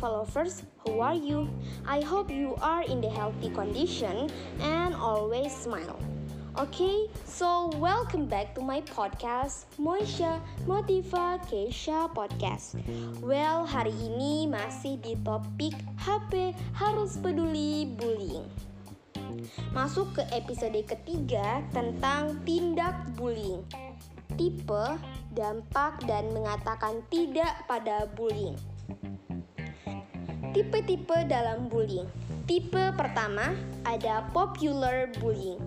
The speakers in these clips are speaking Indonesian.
Lovers, how are you? I hope you are in the healthy condition and always smile. Okay, so welcome back to my podcast Moisha Motiva Keisha Podcast. Well, hari ini masih di topik HP harus peduli bullying. Masuk ke episode ketiga tentang tindak bullying. Tipe, dampak, dan mengatakan tidak pada bullying. Tipe-tipe dalam bullying. Tipe pertama ada popular bullying.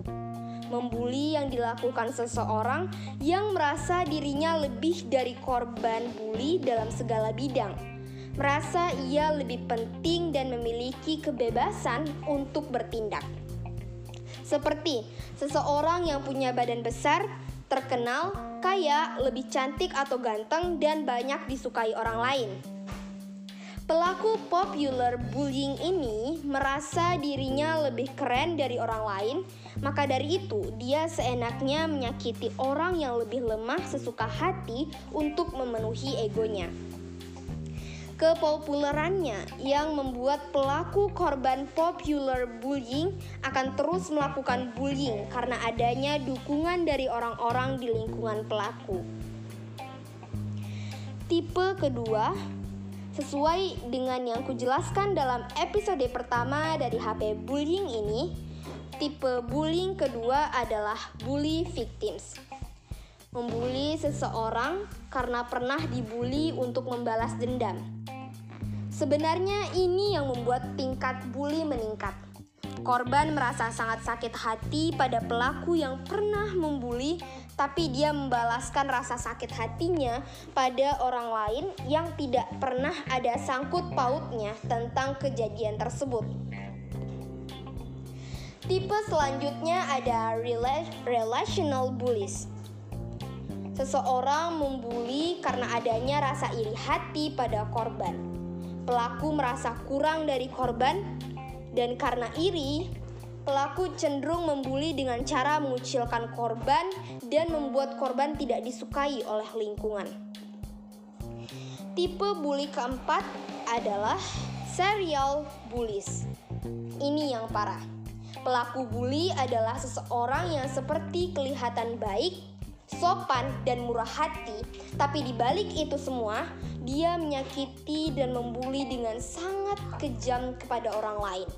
Membuli yang dilakukan seseorang yang merasa dirinya lebih dari korban bully dalam segala bidang. Merasa ia lebih penting dan memiliki kebebasan untuk bertindak. Seperti seseorang yang punya badan besar, terkenal, kaya, lebih cantik atau ganteng, dan banyak disukai orang lain. Pelaku popular bullying ini merasa dirinya lebih keren dari orang lain, maka dari itu dia seenaknya menyakiti orang yang lebih lemah sesuka hati untuk memenuhi egonya. Kepopulerannya yang membuat pelaku korban popular bullying akan terus melakukan bullying karena adanya dukungan dari orang-orang di lingkungan pelaku. Tipe kedua Sesuai dengan yang kujelaskan dalam episode pertama dari HP bullying ini, tipe bullying kedua adalah bully victims. Membuli seseorang karena pernah dibully untuk membalas dendam. Sebenarnya ini yang membuat tingkat bully meningkat. Korban merasa sangat sakit hati pada pelaku yang pernah membuli tapi dia membalaskan rasa sakit hatinya pada orang lain yang tidak pernah ada sangkut pautnya tentang kejadian tersebut. Tipe selanjutnya ada relational bullies. Seseorang membuli karena adanya rasa iri hati pada korban. Pelaku merasa kurang dari korban dan karena iri, Pelaku cenderung membuli dengan cara mengucilkan korban dan membuat korban tidak disukai oleh lingkungan. Tipe bully keempat adalah serial bullies. Ini yang parah. Pelaku bully adalah seseorang yang seperti kelihatan baik, sopan, dan murah hati, tapi di balik itu semua, dia menyakiti dan membuli dengan sangat kejam kepada orang lain.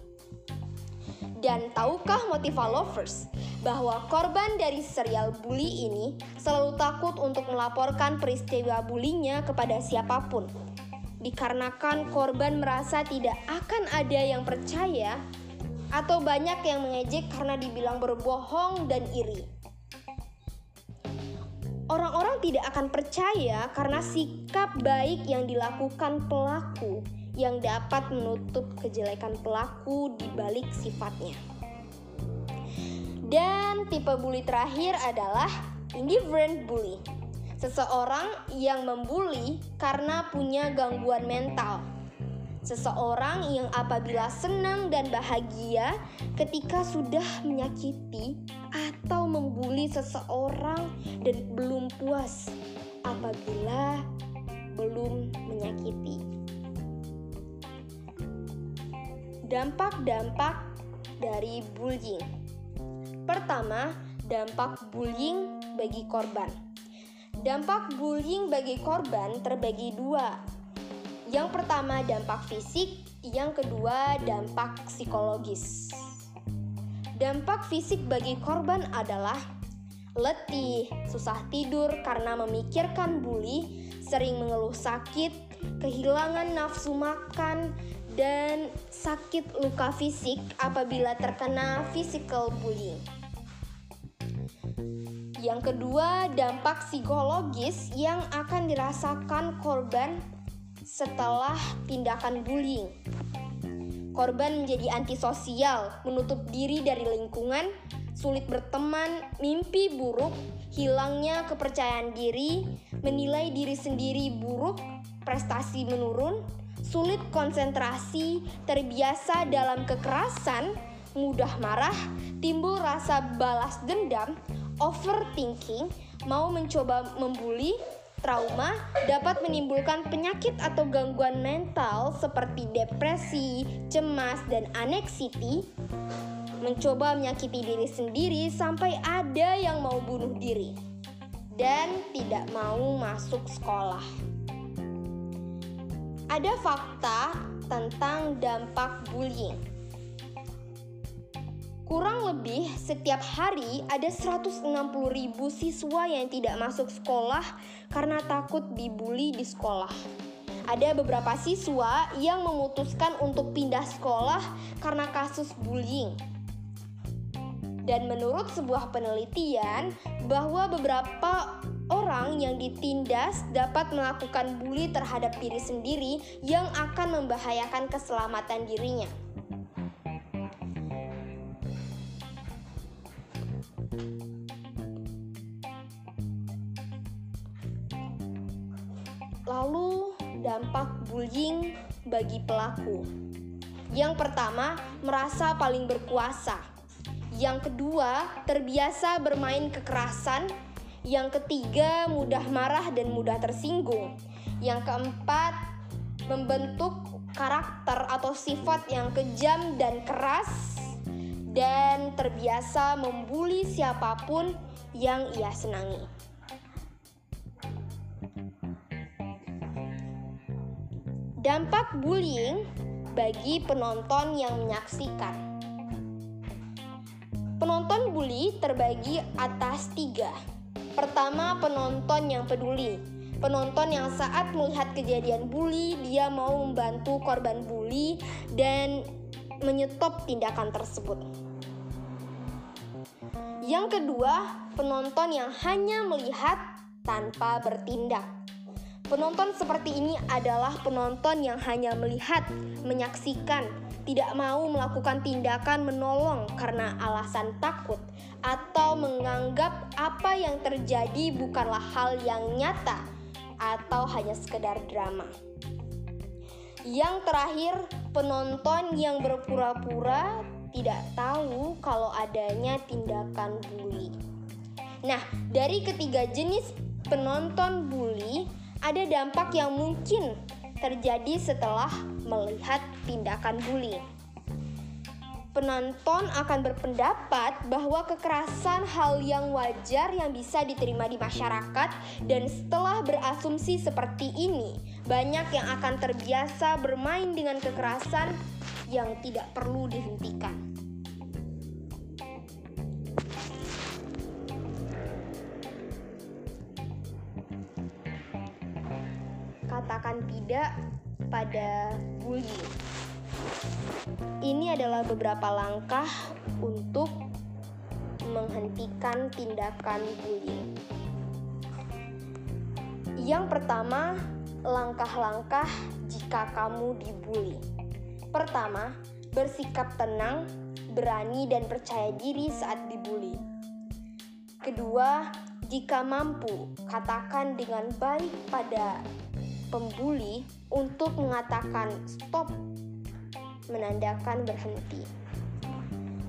Dan tahukah Motiva Lovers bahwa korban dari serial bully ini selalu takut untuk melaporkan peristiwa bulinya kepada siapa pun. Dikarenakan korban merasa tidak akan ada yang percaya atau banyak yang mengejek karena dibilang berbohong dan iri. Orang-orang tidak akan percaya karena sikap baik yang dilakukan pelaku yang dapat menutup kejelekan pelaku di balik sifatnya. Dan tipe bully terakhir adalah indifferent bully. Seseorang yang membuli karena punya gangguan mental. Seseorang yang apabila senang dan bahagia ketika sudah menyakiti atau membuli seseorang dan belum puas apabila belum menyakiti. Dampak-dampak dari bullying. Pertama, dampak bullying bagi korban. Dampak bullying bagi korban terbagi dua. Yang pertama dampak fisik, yang kedua dampak psikologis. Dampak fisik bagi korban adalah letih, susah tidur karena memikirkan bully, sering mengeluh sakit, kehilangan nafsu makan, dan sakit luka fisik apabila terkena physical bullying. Yang kedua, dampak psikologis yang akan dirasakan korban setelah tindakan bullying. Korban menjadi antisosial, menutup diri dari lingkungan, sulit berteman, mimpi buruk, hilangnya kepercayaan diri, menilai diri sendiri buruk, prestasi menurun, sulit konsentrasi, terbiasa dalam kekerasan, mudah marah, timbul rasa balas dendam, overthinking, mau mencoba membuli, Trauma dapat menimbulkan penyakit atau gangguan mental seperti depresi, cemas, dan aneksiti. Mencoba menyakiti diri sendiri sampai ada yang mau bunuh diri dan tidak mau masuk sekolah. Ada fakta tentang dampak bullying. Kurang lebih setiap hari ada 160 ribu siswa yang tidak masuk sekolah karena takut dibully di sekolah. Ada beberapa siswa yang memutuskan untuk pindah sekolah karena kasus bullying. Dan menurut sebuah penelitian bahwa beberapa orang yang ditindas dapat melakukan bully terhadap diri sendiri yang akan membahayakan keselamatan dirinya. Lalu, dampak bullying bagi pelaku. Yang pertama, merasa paling berkuasa. Yang kedua, terbiasa bermain kekerasan. Yang ketiga, mudah marah dan mudah tersinggung. Yang keempat, membentuk karakter atau sifat yang kejam dan keras dan terbiasa membuli siapa pun yang ia senangi. Dampak bullying bagi penonton yang menyaksikan. Penonton bully terbagi atas tiga. Pertama, penonton yang peduli. Penonton yang saat melihat kejadian bully, dia mau membantu korban bully dan menyetop tindakan tersebut. Yang kedua, penonton yang hanya melihat tanpa bertindak. Penonton seperti ini adalah penonton yang hanya melihat, menyaksikan, tidak mau melakukan tindakan menolong karena alasan takut atau menganggap apa yang terjadi bukanlah hal yang nyata atau hanya sekedar drama. Yang terakhir, penonton yang berpura-pura tidak tahu kalau adanya tindakan bully. Nah, dari ketiga jenis penonton bully, ada dampak yang mungkin terjadi setelah melihat tindakan bullying. Penonton akan berpendapat bahwa kekerasan hal yang wajar yang bisa diterima di masyarakat dan setelah berasumsi seperti ini, banyak yang akan terbiasa bermain dengan kekerasan yang tidak perlu dihentikan. Katakan tidak pada bullying. Ini adalah beberapa langkah untuk menghentikan tindakan bullying. Yang pertama, langkah-langkah jika kamu dibully. Pertama, bersikap tenang, berani, dan percaya diri saat dibully. Kedua, jika mampu, katakan dengan baik pada pembuli untuk mengatakan stop menandakan berhenti.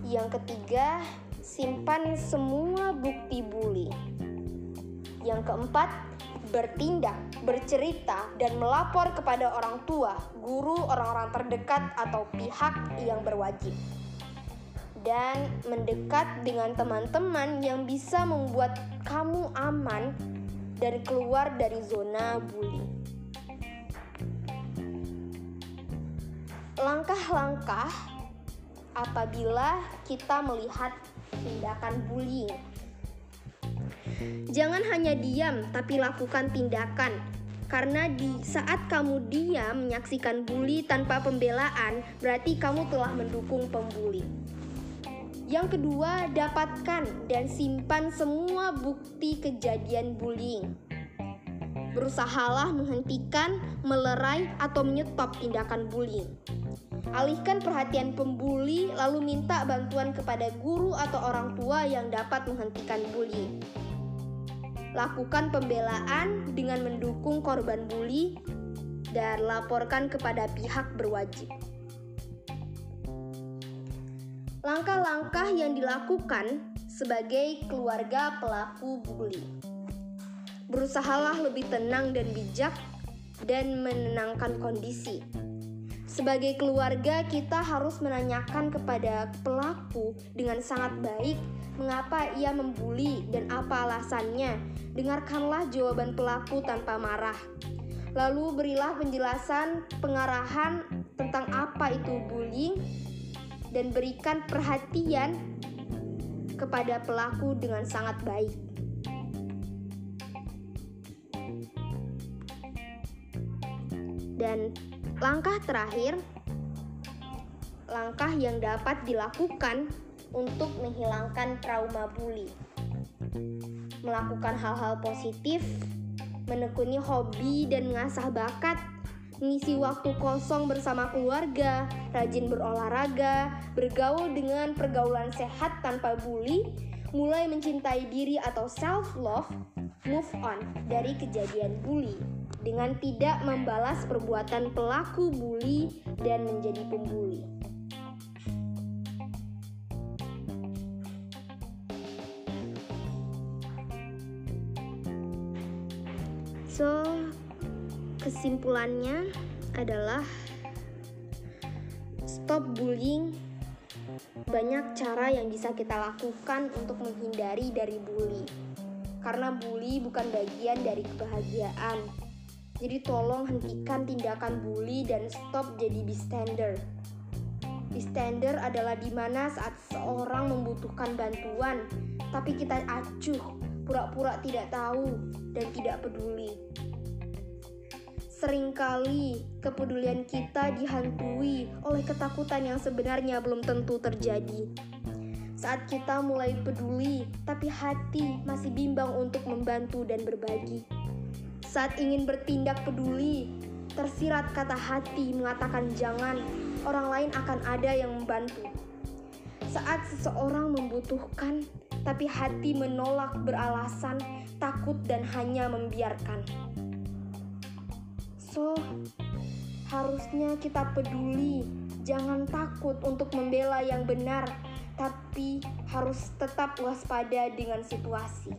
Yang ketiga, simpan semua bukti bully. Yang keempat, bertindak, bercerita, dan melapor kepada orang tua, guru, orang-orang terdekat, atau pihak yang berwajib. Dan mendekat dengan teman-teman yang bisa membuat kamu aman dan keluar dari zona bully. Langkah-langkah apabila kita melihat tindakan bullying. Jangan hanya diam, tapi lakukan tindakan. Karena di saat kamu diam menyaksikan bully tanpa pembelaan, berarti kamu telah mendukung pembuli. Yang kedua, dapatkan dan simpan semua bukti kejadian bullying. Berusahalah menghentikan, melerai, atau menyetop tindakan bullying. Alihkan perhatian pembuli, lalu minta bantuan kepada guru atau orang tua yang dapat menghentikan bullying. Lakukan pembelaan dengan mendukung korban bully dan laporkan kepada pihak berwajib. Langkah-langkah yang dilakukan sebagai keluarga pelaku bully. Berusahalah lebih tenang dan bijak dan menenangkan kondisi. Sebagai keluarga, kita harus menanyakan kepada pelaku dengan sangat baik mengapa ia membuli dan apa alasannya. Dengarkanlah jawaban pelaku tanpa marah. Lalu berilah penjelasan pengarahan tentang apa itu bullying dan berikan perhatian kepada pelaku dengan sangat baik. Dan langkah terakhir, langkah yang dapat dilakukan untuk menghilangkan trauma bully. Melakukan hal-hal positif, menekuni hobi dan mengasah bakat, mengisi waktu kosong bersama keluarga, rajin berolahraga, bergaul dengan pergaulan sehat tanpa bully, mulai mencintai diri atau self love, move on dari kejadian bully dengan tidak membalas perbuatan pelaku bully dan menjadi pembuli. So, kesimpulannya adalah stop bullying. Banyak cara yang bisa kita lakukan untuk menghindari dari bully. Karena bully bukan bagian dari kebahagiaan. Jadi tolong hentikan tindakan bully dan stop jadi bystander. Bystander adalah di mana saat seorang membutuhkan bantuan, tapi kita acuh, pura-pura tidak tahu dan tidak peduli. Seringkali kepedulian kita dihantui oleh ketakutan yang sebenarnya belum tentu terjadi. Saat kita mulai peduli, tapi hati masih bimbang untuk membantu dan berbagi. Saat ingin bertindak peduli, tersirat kata hati mengatakan jangan, orang lain akan ada yang membantu. Saat seseorang membutuhkan, tapi hati menolak beralasan, takut dan hanya membiarkan. So, harusnya kita peduli, jangan takut untuk membela yang benar, tapi harus tetap waspada dengan situasi.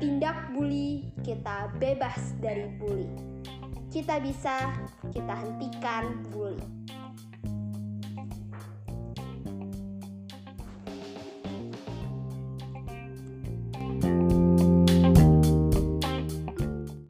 Tindak bully, kita bebas dari bully. Kita bisa, kita hentikan bully.